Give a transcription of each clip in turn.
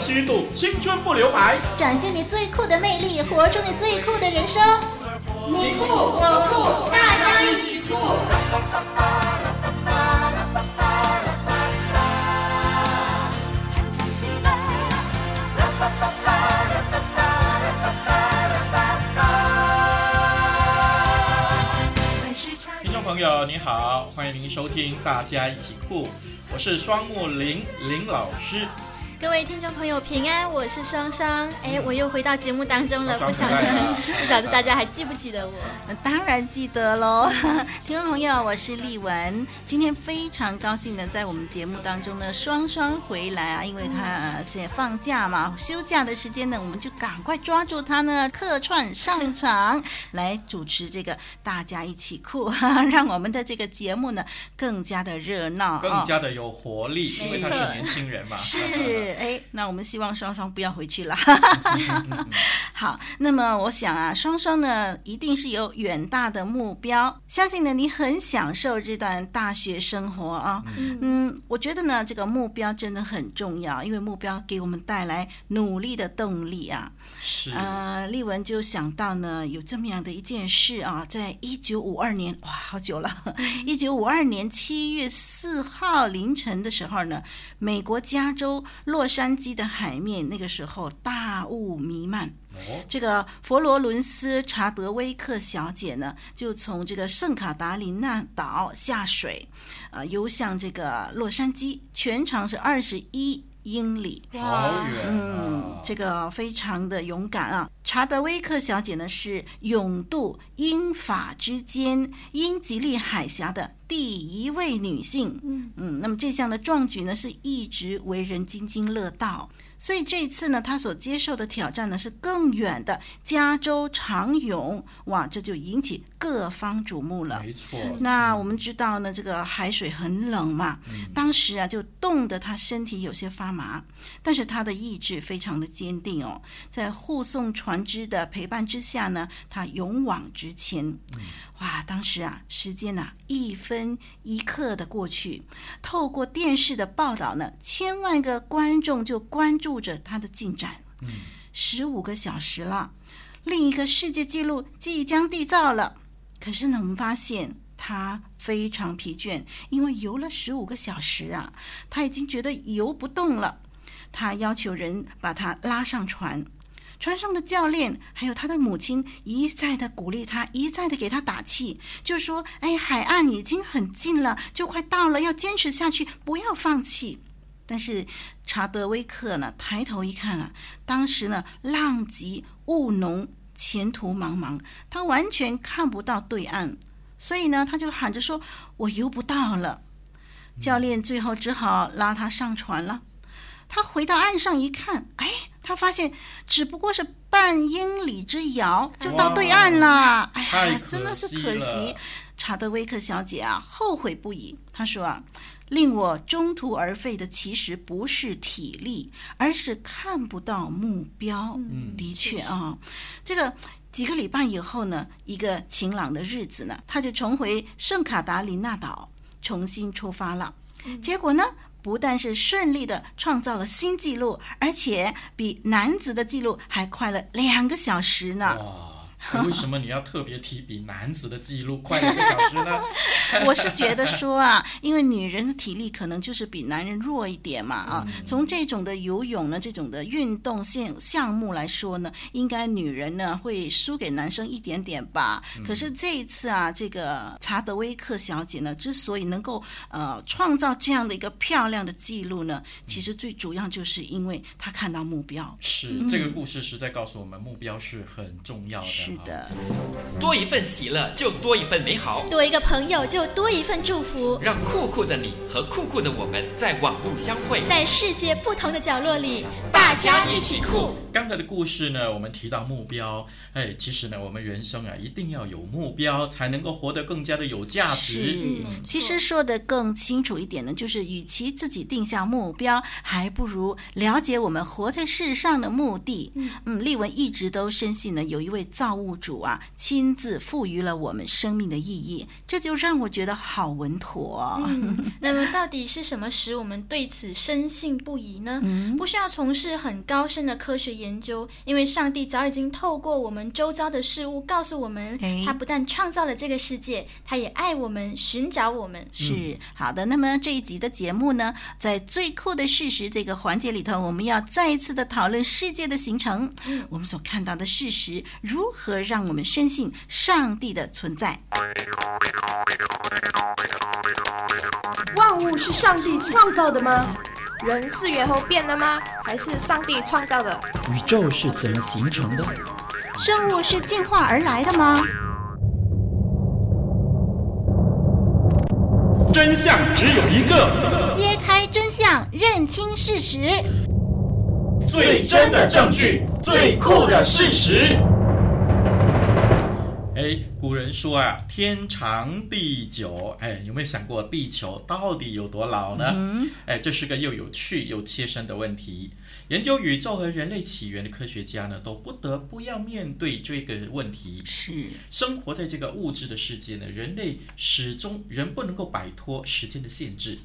虚度，青春不留白，展现你最酷的魅力，活出你最酷的人生。你酷我酷，大家一起酷！听众朋友你好，欢迎您收听《大家一起酷》，我是双木林林老师。各位听众朋友平安，我是双双，哎，我又回到节目当中了，不晓得 不晓得大家还记不记得我？当然记得喽，听众朋友，我是丽文，今天非常高兴的在我们节目当中呢，双双回来啊，因为他现在放假嘛，休假的时间呢，我们就赶快抓住他呢，客串上场 来主持这个大家一起酷，让我们的这个节目呢更加的热闹，更加的有活力，哦、因为他是。年轻人嘛，是。哎，那我们希望双双不要回去了。好，那么我想啊，双双呢一定是有远大的目标，相信呢你很享受这段大学生活啊。嗯，嗯，我觉得呢这个目标真的很重要，因为目标给我们带来努力的动力啊。是。呃，丽文就想到呢有这么样的一件事啊，在一九五二年，哇，好久了，一九五二年七月四号凌晨的时候呢，美国加州洛洛杉矶的海面那个时候大雾弥漫，这个佛罗伦斯查德威克小姐呢，就从这个圣卡达琳娜岛下水，呃，游向这个洛杉矶，全长是二十一英里，好远啊，嗯，这个非常的勇敢啊。查德威克小姐呢，是勇渡英法之间英吉利海峡的第一位女性。嗯嗯，那么这项的壮举呢，是一直为人津津乐道。所以这一次呢，他所接受的挑战呢，是更远的加州长泳。哇，这就引起各方瞩目了。没错。那我们知道呢，这个海水很冷嘛，嗯、当时啊就冻得他身体有些发麻，但是他的意志非常的坚定哦，在护送船。船只的陪伴之下呢，他勇往直前。哇，当时啊，时间呐、一分一刻的过去。透过电视的报道呢，千万个观众就关注着他的进展。嗯十五个小时了，另一个世界纪录即将缔造了。可是呢，我们发现他非常疲倦，因为游了十五个小时啊，他已经觉得游不动了。他要求人把他拉上船。船上的教练还有他的母亲一再的鼓励他，一再的给他打气，就说：“哎，海岸已经很近了，就快到了，要坚持下去，不要放弃。”但是查德威克呢，抬头一看啊，当时呢浪急雾浓，前途茫茫，他完全看不到对岸，所以呢，他就喊着说：“我游不到了。”教练最后只好拉他上船了。他回到岸上一看，哎。他发现只不过是半英里之遥就到对岸了，哎呀，真的是可惜。查德威克小姐啊，后悔不已。她说啊，令我中途而废的其实不是体力，而是看不到目标。嗯，的确啊，这个几个礼拜以后呢，一个晴朗的日子呢，他就重回圣卡达琳娜岛，重新出发了。结果呢？不但是顺利的创造了新纪录，而且比男子的纪录还快了两个小时呢。为什么你要特别提比男子的记录快一个小时呢？我是觉得说啊，因为女人的体力可能就是比男人弱一点嘛啊。从这种的游泳呢，这种的运动性项目来说呢，应该女人呢会输给男生一点点吧。可是这一次啊，这个查德威克小姐呢，之所以能够呃创造这样的一个漂亮的记录呢，其实最主要就是因为她看到目标。是这个故事实在告诉我们，目标是很重要的。是的，多一份喜乐就多一份美好，多一个朋友就多一份祝福。让酷酷的你和酷酷的我们在网路相会，在世界不同的角落里，大家一起酷。刚才的故事呢，我们提到目标，哎，其实呢，我们人生啊，一定要有目标，才能够活得更加的有价值。是，其实说的更清楚一点呢，就是与其自己定下目标，还不如了解我们活在世上的目的。嗯，丽文一直都深信呢，有一位造物主啊，亲自赋予了我们生命的意义，这就让我觉得好稳妥。嗯，那么到底是什么使我们对此深信不疑呢？嗯，不需要从事很高深的科学研究，因为上帝早已经透过我们周遭的事物告诉我们，他不但创造了这个世界，他也爱我们，寻找我们。是好的。那么这一集的节目呢，在最酷的事实这个环节里头，我们要再一次的讨论世界的形成，我们所看到的事实如何让我们深信上帝的存在。万物是上帝创造的吗？人是猿猴变的吗？还是上帝创造的？宇宙是怎么形成的？生物是进化而来的吗？真相只有一个，揭开真相，认清事实，最真的证据，最酷的事实。说啊，天长地久。哎，有没有想过地球到底有多老呢？嗯、哎，这是个又有趣又切身的问题。研究宇宙和人类起源的科学家呢，都不得不要面对这个问题。是，生活在这个物质的世界呢，人类始终仍不能够摆脱时间的限制。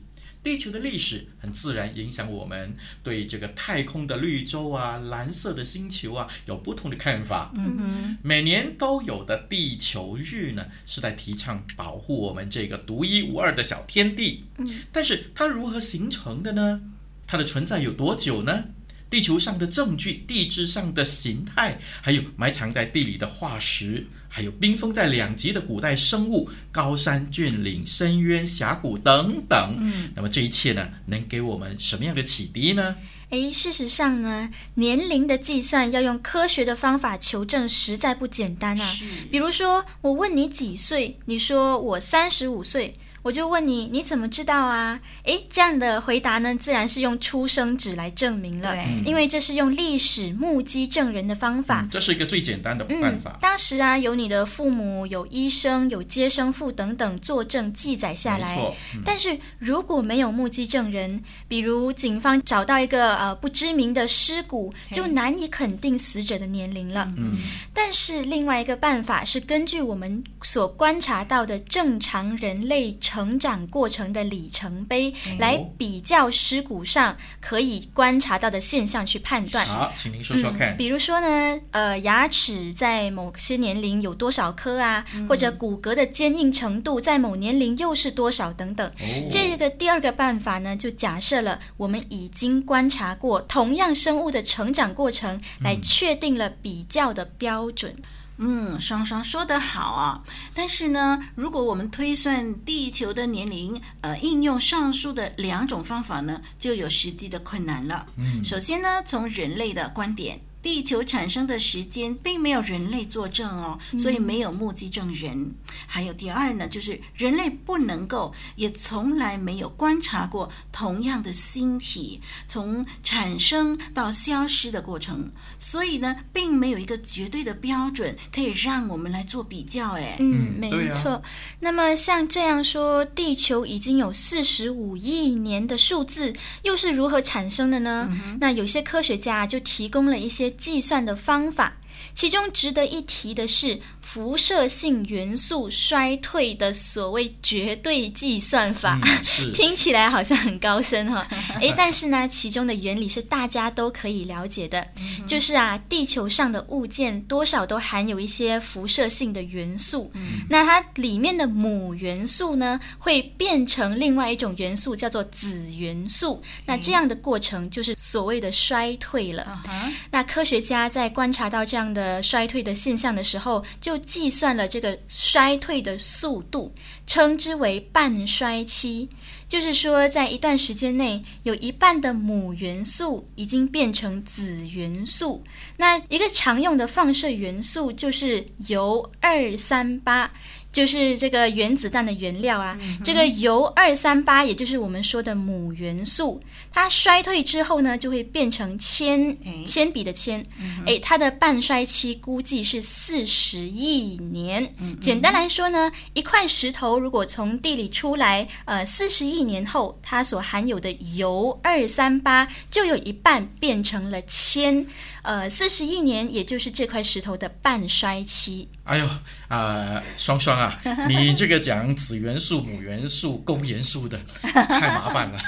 地球的历史很自然影响我们对这个太空的绿洲啊、蓝色的星球啊有不同的看法。嗯哼，每年都有的地球日呢，是在提倡保护我们这个独一无二的小天地。嗯，但是它如何形成的呢？它的存在有多久呢？地球上的证据、地质上的形态，还有埋藏在地里的化石。还有冰封在两极的古代生物、高山峻岭、深渊峡谷等等。嗯，那么这一切呢，能给我们什么样的启迪呢？诶，事实上呢，年龄的计算要用科学的方法求证，实在不简单啊。是。比如说，我问你几岁，你说我三十五岁。我就问你，你怎么知道啊？诶，这样的回答呢，自然是用出生纸来证明了，对，因为这是用历史目击证人的方法。嗯，这是一个最简单的办法。嗯，当时啊，有你的父母、有医生、有接生父等等作证记载下来。但是如果没有目击证人，比如警方找到一个呃不知名的尸骨，就难以肯定死者的年龄了。嗯。但是另外一个办法是根据我们所观察到的正常人类成成长过程的里程碑，来比较尸骨上可以观察到的现象去判断。好，请您说说看。嗯，比如说呢，呃，牙齿在某些年龄有多少颗啊？嗯，或者骨骼的坚硬程度在某年龄又是多少等等。哦，这个第二个办法呢，就假设了我们已经观察过同样生物的成长过程，来确定了比较的标准。嗯，双双说得好啊！但是呢，如果我们推算地球的年龄，呃，应用上述的两种方法呢，就有实际的困难了。嗯，首先呢，从人类的观点。地球产生的时间并没有人类作证哦，所以没有目击证人。嗯。还有第二呢，就是人类不能够，也从来没有观察过同样的星体从产生到消失的过程，所以呢，并没有一个绝对的标准可以让我们来做比较。哎，嗯，没错。啊。那么像这样说，地球已经有四十五亿年的数字，又是如何产生的呢？嗯。那有些科学家就提供了一些。计算的方法，其中值得一提的是。辐射性元素衰退的所谓绝对计算法，嗯、听起来好像很高深哈，诶，但是呢，其中的原理是大家都可以了解的，嗯、就是啊，地球上的物件多少都含有一些辐射性的元素，嗯、那它里面的母元素呢，会变成另外一种元素，叫做子元素，那这样的过程就是所谓的衰退了。嗯、那科学家在观察到这样的衰退的现象的时候，就计算了这个衰退的速度，称之为半衰期。就是说，在一段时间内，有一半的母元素已经变成子元素。那一个常用的放射元素就是铀二三八。就是这个原子弹的原料啊，嗯、这个铀二三八，也就是我们说的母元素，它衰退之后呢，就会变成铅，铅笔的铅，哎、嗯，它的半衰期估计是四十亿年。嗯、简单来说呢，一块石头如果从地里出来，呃，四十亿年后，它所含有的铀二三八就有一半变成了铅。呃，四十亿年，也就是这块石头的半衰期。哎呦，啊、呃，双双啊，你这个讲子元素、母元素、公元素的，太麻烦了。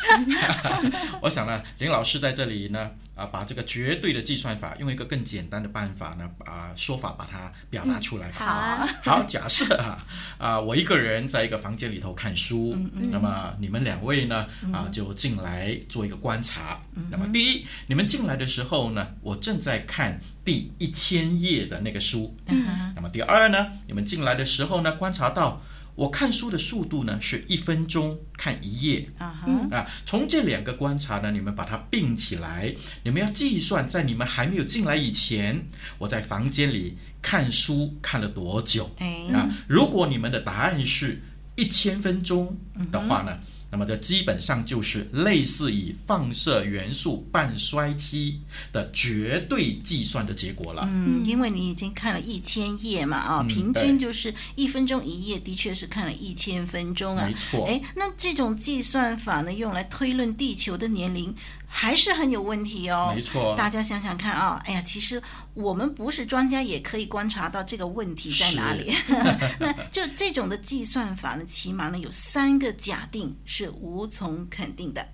我想呢，林老师在这里呢，啊，把这个绝对的计算法用一个更简单的办法呢，啊，说法把它表达出来吧。好、啊，好，假设啊，啊，我一个人在一个房间里头看书，嗯嗯、那么你们两位呢，啊，就进来做一个观察。嗯、那么第一，你们进来的时候呢，我正在看第一千页的那个书。嗯，那么第二。二呢，你们进来的时候呢，观察到我看书的速度呢是一分钟看一页。啊、uh huh. 啊，从这两个观察呢，你们把它并起来，你们要计算在你们还没有进来以前，我在房间里看书看了多久。Uh huh. 啊，如果你们的答案是一千分钟的话呢？Uh huh. 那么这基本上就是类似以放射元素半衰期的绝对计算的结果了。嗯，因为你已经看了一千页嘛，啊，平均就是一分钟一页，的确是看了一千分钟啊。没错。哎，那这种计算法呢，用来推论地球的年龄。还是很有问题哦，没错。大家想想看啊，哎呀，其实我们不是专家，也可以观察到这个问题在哪里。那就这种的计算法呢，起码呢有三个假定是无从肯定的。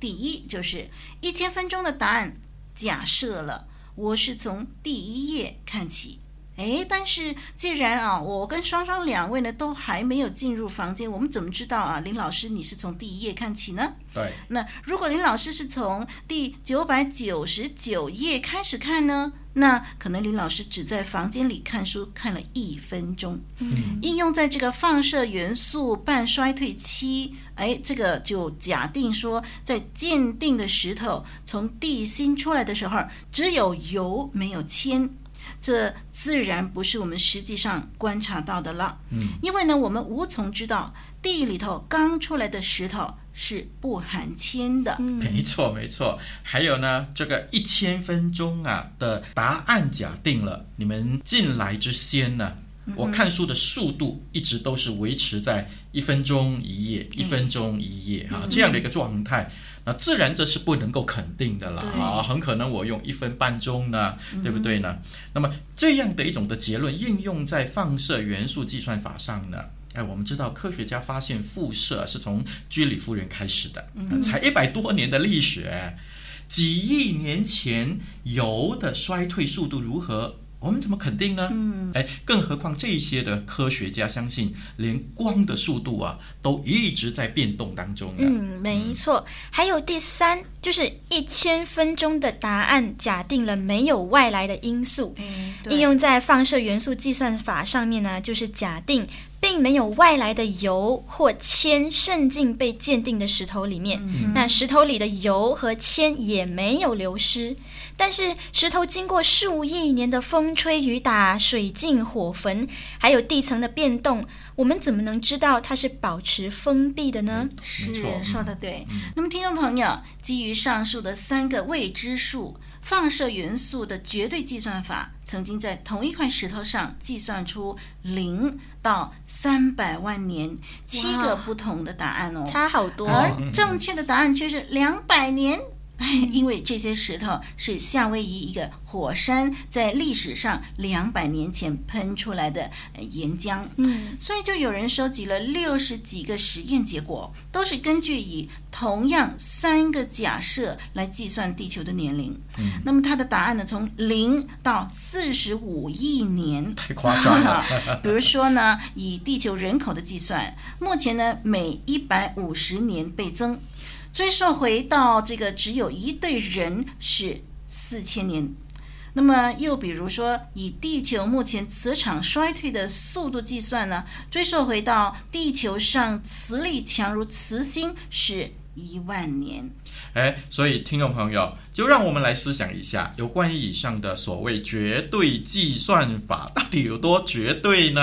第一，就是一千分钟的答案假设了我是从第一页看起。哎，但是既然啊，我跟双双两位呢都还没有进入房间，我们怎么知道啊？林老师，你是从第一页看起呢？对。那如果林老师是从第九百九十九页开始看呢？那可能林老师只在房间里看书看了一分钟。嗯。应用在这个放射元素半衰退期，哎，这个就假定说，在鉴定的石头从地心出来的时候，只有铀没有铅。这自然不是我们实际上观察到的了，嗯，因为呢，我们无从知道地里头刚出来的石头是不含铅的。嗯，没错没错。还有呢，这个一千分钟啊的答案假定了，你们进来之先呢，我看书的速度一直都是维持在一分钟一页，一分钟一页啊这样的一个状态。那自然这是不能够肯定的了啊，很可能我用一分半钟呢，对不对呢？那么这样的一种的结论应用在放射元素计算法上呢？哎，我们知道科学家发现辐射是从居里夫人开始的，才一百多年的历史，几亿年前铀的衰退速度如何？我们怎么肯定呢？嗯，哎，更何况这些的科学家相信，连光的速度啊，都一直在变动当中。嗯，没错。还有第三，就是一千分钟的答案假定了没有外来的因素，嗯，应用在放射元素计算法上面呢，就是假定并没有外来的铀或铅渗进被鉴定的石头里面，嗯，那石头里的铀和铅也没有流失。但是石头经过数亿年的风吹雨打、水浸火焚，还有地层的变动，我们怎么能知道它是保持封闭的呢？是，说的对。那么，听众朋友，基于上述的三个未知数，放射元素的绝对计算法曾经在同一块石头上计算出零到三百万年七个不同的答案哦，差好多。而正确的答案却是两百年。因为这些石头是夏威夷一个火山在历史上两百年前喷出来的岩浆，嗯，所以就有人收集了六十几个实验结果，都是根据以同样三个假设来计算地球的年龄。嗯，那么它的答案呢，从零到四十五亿年，太夸张了。比如说呢，以地球人口的计算，目前呢每一百五十年倍增。追溯回到这个只有一对人是四千年，那么又比如说，以地球目前磁场衰退的速度计算呢，追溯回到地球上磁力强如磁星是一万年。哎，所以听众朋友，就让我们来思想一下，有关于以上的所谓绝对计算法，到底有多绝对呢？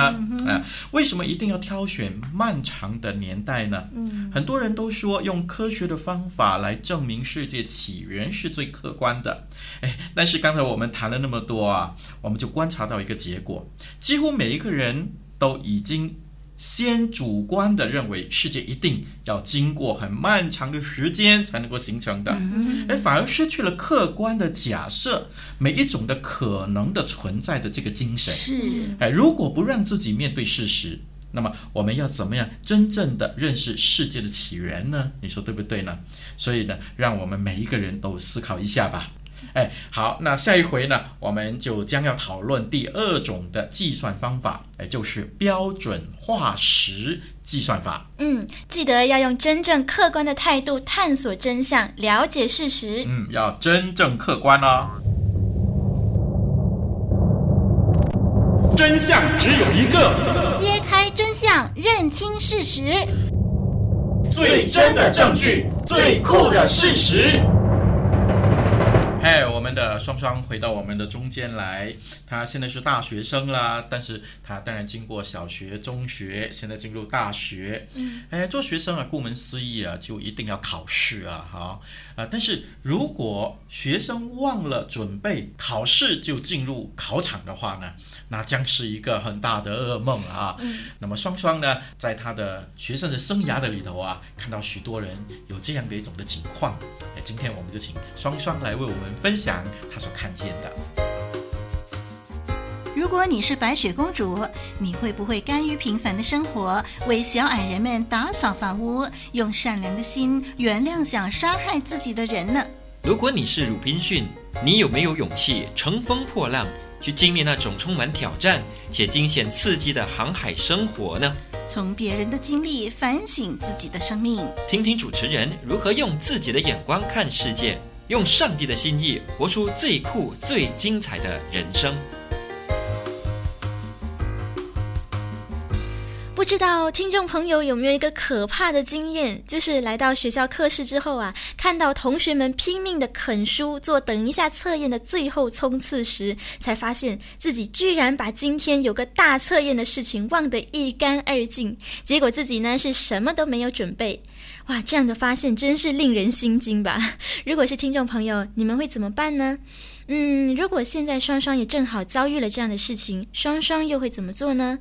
啊、为什么一定要挑选漫长的年代呢？嗯，很多人都说用科学的方法来证明世界起源是最客观的。哎，但是刚才我们谈了那么多啊，我们就观察到一个结果，几乎每一个人都已经。先主观的认为世界一定要经过很漫长的时间才能够形成的，哎，反而失去了客观的假设，每一种的可能的存在的这个精神。是，哎，如果不让自己面对事实，那么我们要怎么样真正的认识世界的起源呢？你说对不对呢？所以呢，让我们每一个人都思考一下吧。哎，好，那下一回呢，我们就将要讨论第二种的计算方法，哎，就是标准化石计算法。嗯，记得要用真正客观的态度探索真相，了解事实。嗯，要真正客观哦。真相只有一个，揭开真相，认清事实，最真的证据，最酷的事实。哎，hey, 我们的双双回到我们的中间来。他现在是大学生啦，但是他当然经过小学、中学，现在进入大学。嗯，哎，做学生啊，顾名思义啊，就一定要考试啊，好啊。但是如果学生忘了准备考试就进入考场的话呢，那将是一个很大的噩梦啊。嗯，那么双双呢，在他的学生的生涯的里头啊，看到许多人有这样的一种的情况。哎，今天我们就请双双来为我们。分享他所看见的。如果你是白雪公主，你会不会甘于平凡的生活，为小矮人们打扫房屋，用善良的心原谅想杀害自己的人呢？如果你是鲁滨逊，你有没有勇气乘风破浪，去经历那种充满挑战且惊险刺激的航海生活呢？从别人的经历反省自己的生命，听听主持人如何用自己的眼光看世界。用上帝的心意活出最酷、最精彩的人生。不知道听众朋友有没有一个可怕的经验，就是来到学校课室之后啊，看到同学们拼命的啃书，做等一下测验的最后冲刺时，才发现自己居然把今天有个大测验的事情忘得一干二净，结果自己呢是什么都没有准备。哇，这样的发现真是令人心惊吧？如果是听众朋友，你们会怎么办呢？嗯，如果现在双双也正好遭遇了这样的事情，双双又会怎么做呢？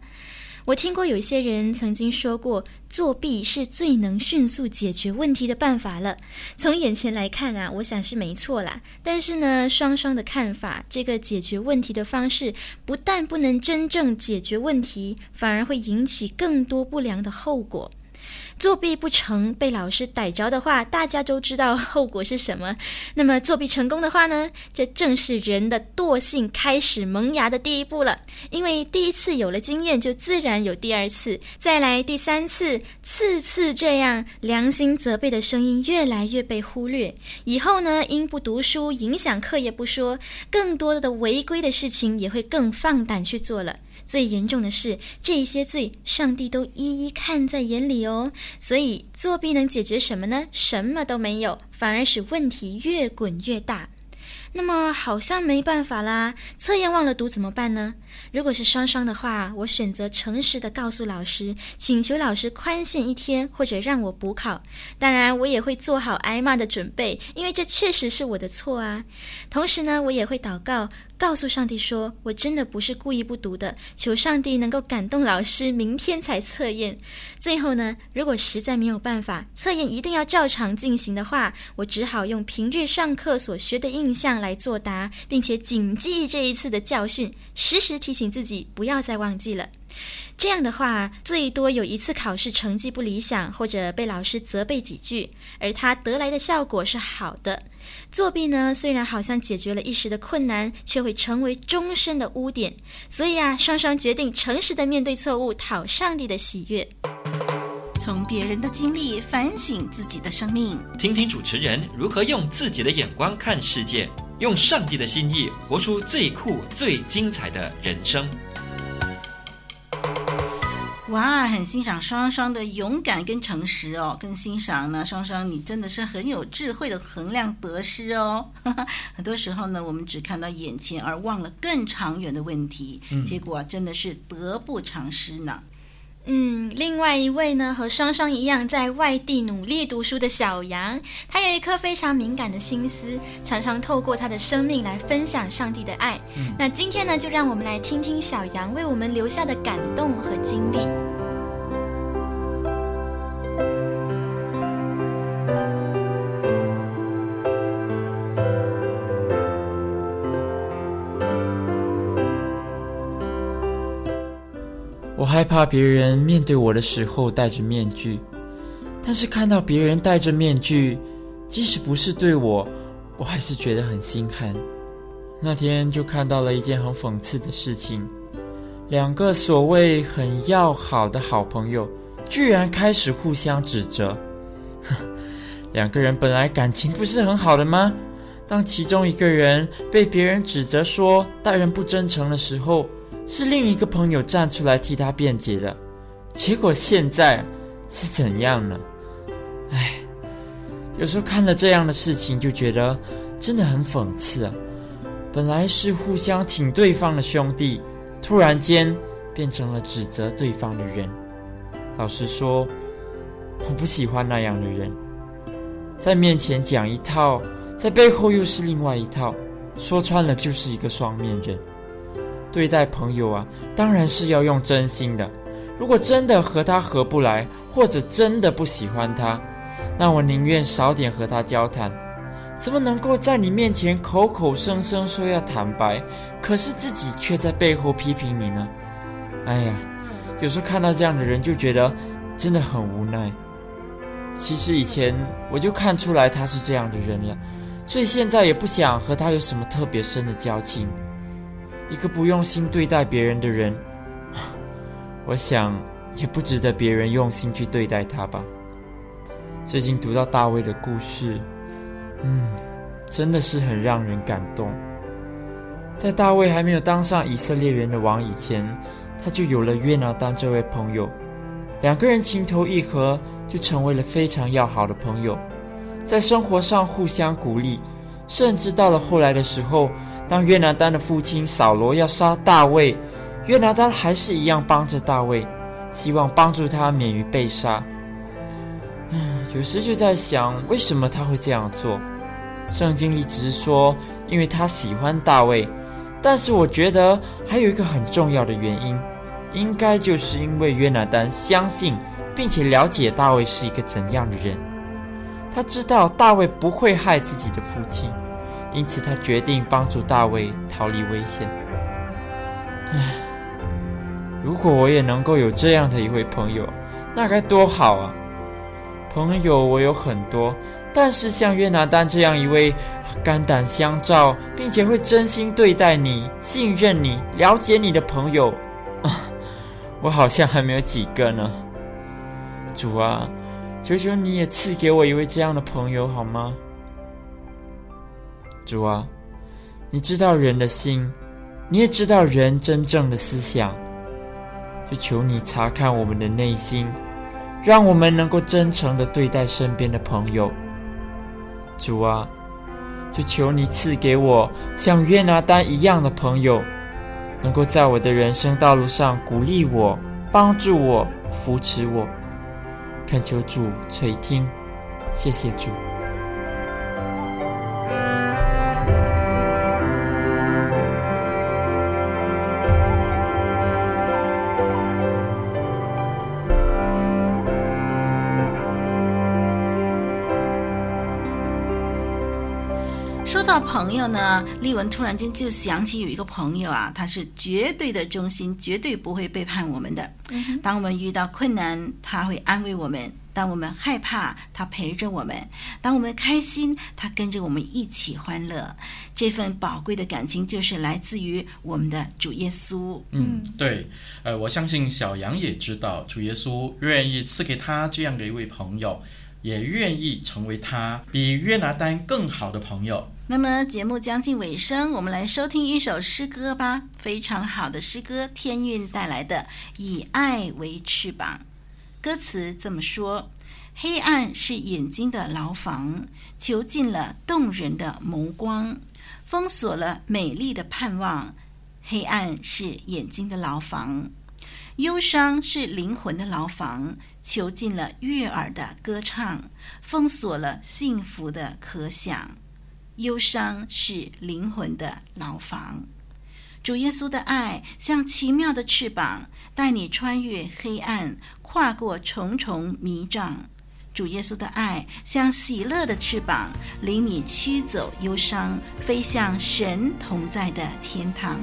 我听过有一些人曾经说过，作弊是最能迅速解决问题的办法了。从眼前来看啊，我想是没错啦。但是呢，双双的看法，这个解决问题的方式，不但不能真正解决问题，反而会引起更多不良的后果。作弊不成，被老师逮着的话，大家都知道后果是什么。那么作弊成功的话呢？这正是人的惰性开始萌芽的第一步了。因为第一次有了经验，就自然有第二次，再来第三次，次次这样，良心责备的声音越来越被忽略。以后呢，因不读书影响课业不说，更多的违规的事情也会更放胆去做了。最严重的是，这些罪上帝都一一看在眼里哦。所以作弊能解决什么呢？什么都没有，反而使问题越滚越大。那么好像没办法啦，测验忘了读怎么办呢？如果是双双的话，我选择诚实的告诉老师，请求老师宽限一天，或者让我补考。当然，我也会做好挨骂的准备，因为这确实是我的错啊。同时呢，我也会祷告。告诉上帝说：“我真的不是故意不读的，求上帝能够感动老师，明天才测验。最后呢，如果实在没有办法，测验一定要照常进行的话，我只好用平日上课所学的印象来作答，并且谨记这一次的教训，时时提醒自己不要再忘记了。”这样的话，最多有一次考试成绩不理想，或者被老师责备几句，而他得来的效果是好的。作弊呢，虽然好像解决了一时的困难，却会成为终身的污点。所以啊，双双决定诚实的面对错误，讨上帝的喜悦。从别人的经历反省自己的生命，听听主持人如何用自己的眼光看世界。用上帝的心意活出最酷、最精彩的人生。哇，很欣赏双双的勇敢跟诚实哦，更欣赏呢，双双你真的是很有智慧的衡量得失哦。很多时候呢，我们只看到眼前，而忘了更长远的问题，嗯、结果真的是得不偿失呢。嗯，另外一位呢，和双双一样在外地努力读书的小杨，他有一颗非常敏感的心思，常常透过他的生命来分享上帝的爱。嗯、那今天呢，就让我们来听听小杨为我们留下的感动和经历。害怕别人面对我的时候戴着面具，但是看到别人戴着面具，即使不是对我，我还是觉得很心寒。那天就看到了一件很讽刺的事情：两个所谓很要好的好朋友，居然开始互相指责。两个人本来感情不是很好的吗？当其中一个人被别人指责说待人不真诚的时候，是另一个朋友站出来替他辩解的，结果现在是怎样呢？唉，有时候看了这样的事情，就觉得真的很讽刺啊！本来是互相挺对方的兄弟，突然间变成了指责对方的人。老实说，我不喜欢那样的人，在面前讲一套，在背后又是另外一套，说穿了就是一个双面人。对待朋友啊，当然是要用真心的。如果真的和他合不来，或者真的不喜欢他，那我宁愿少点和他交谈。怎么能够在你面前口口声声说要坦白，可是自己却在背后批评你呢？哎呀，有时候看到这样的人，就觉得真的很无奈。其实以前我就看出来他是这样的人了，所以现在也不想和他有什么特别深的交情。一个不用心对待别人的人，我想也不值得别人用心去对待他吧。最近读到大卫的故事，嗯，真的是很让人感动。在大卫还没有当上以色列人的王以前，他就有了约拿单这位朋友，两个人情投意合，就成为了非常要好的朋友，在生活上互相鼓励，甚至到了后来的时候。当约拿单的父亲扫罗要杀大卫，约拿单还是一样帮着大卫，希望帮助他免于被杀。嗯，有时就在想，为什么他会这样做？圣经里只是说，因为他喜欢大卫，但是我觉得还有一个很重要的原因，应该就是因为约拿单相信并且了解大卫是一个怎样的人，他知道大卫不会害自己的父亲。因此，他决定帮助大卫逃离危险。唉，如果我也能够有这样的一位朋友，那该多好啊！朋友我有很多，但是像约拿单这样一位肝胆相照，并且会真心对待你、信任你、了解你的朋友，啊，我好像还没有几个呢。主啊，求求你也赐给我一位这样的朋友好吗？主啊，你知道人的心，你也知道人真正的思想，就求你查看我们的内心，让我们能够真诚的对待身边的朋友。主啊，就求你赐给我像约拿单一样的朋友，能够在我的人生道路上鼓励我、帮助我、扶持我。恳求主垂听，谢谢主。朋友呢？丽文突然间就想起有一个朋友啊，他是绝对的忠心，绝对不会背叛我们的。当我们遇到困难，他会安慰我们；当我们害怕，他陪着我们；当我们开心，他跟着我们一起欢乐。这份宝贵的感情就是来自于我们的主耶稣。嗯，对，呃，我相信小杨也知道，主耶稣愿意赐给他这样的一位朋友，也愿意成为他比约拿丹更好的朋友。那么节目将近尾声，我们来收听一首诗歌吧。非常好的诗歌，天韵带来的《以爱为翅膀》。歌词这么说：黑暗是眼睛的牢房，囚禁了动人的眸光，封锁了美丽的盼望。黑暗是眼睛的牢房，忧伤是灵魂的牢房，囚禁了悦耳的歌唱，封锁了幸福的可想。忧伤是灵魂的牢房。主耶稣的爱像奇妙的翅膀，带你穿越黑暗，跨过重重迷障。主耶稣的爱像喜乐的翅膀，领你驱走忧伤，飞向神同在的天堂。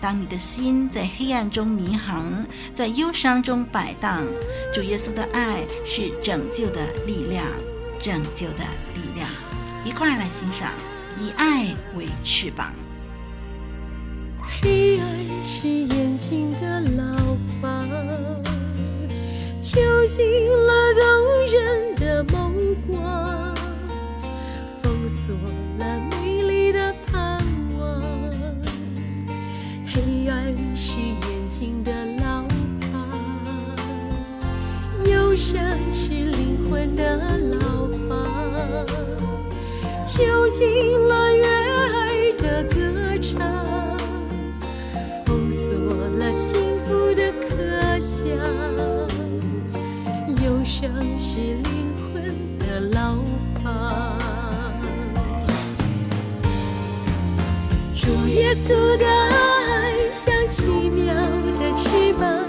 当你的心在黑暗中迷航，在忧伤中摆荡，主耶稣的爱是拯救的力量，拯救的力量。一块儿来欣赏，以爱为翅膀。黑暗是眼睛的牢房，囚禁了动囚禁了悦耳的歌唱，封锁了幸福的可想。忧伤是灵魂的牢房。主耶稣的爱像奇妙的翅膀，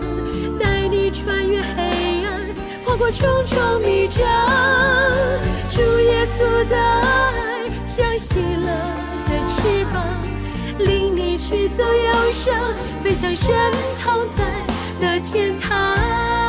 带你穿越黑暗，跨过重重迷障。主耶稣的爱。像喜乐的翅膀，领你驱走忧伤，飞向神同在的天堂。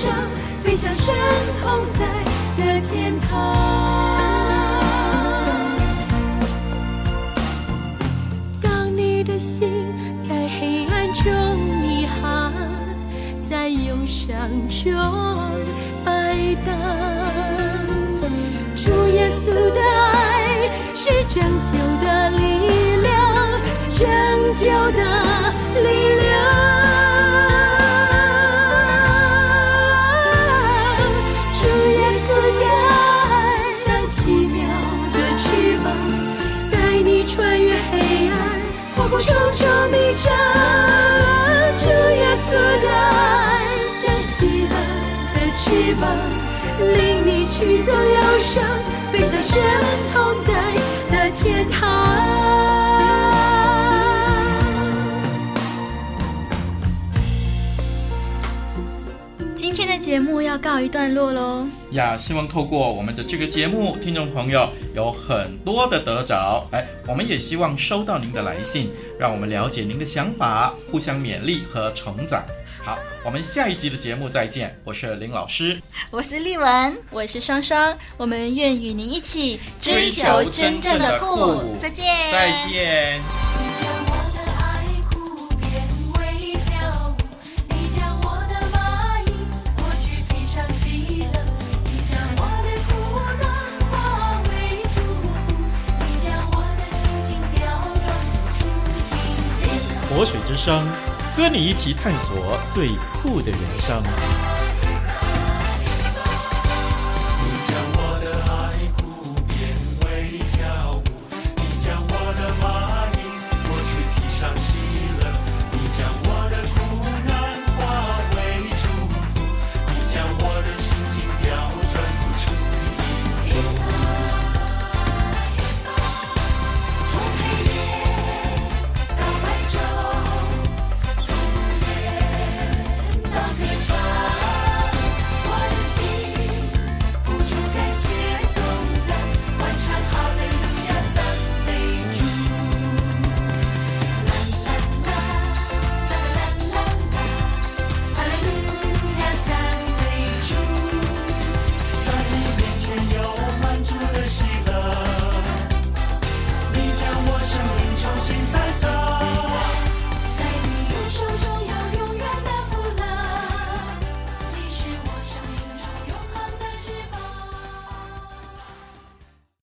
上，飞向神同在的天堂。当你的心在黑暗中迷航，在忧伤中摆荡，主耶稣的爱是拯救的力量，拯救的力量。飞向神同在的天堂。今天的节目要告一段落喽。呀，希望透过我们的这个节目，听众朋友有很多的得着。哎，我们也希望收到您的来信，让我们了解您的想法，互相勉励和成长。好，我们下一集的节目再见。我是林老师，我是丽文，我是双双，我们愿与您一起追求真正的酷。再见，再见。活水之声，和你一起探索最酷的人生。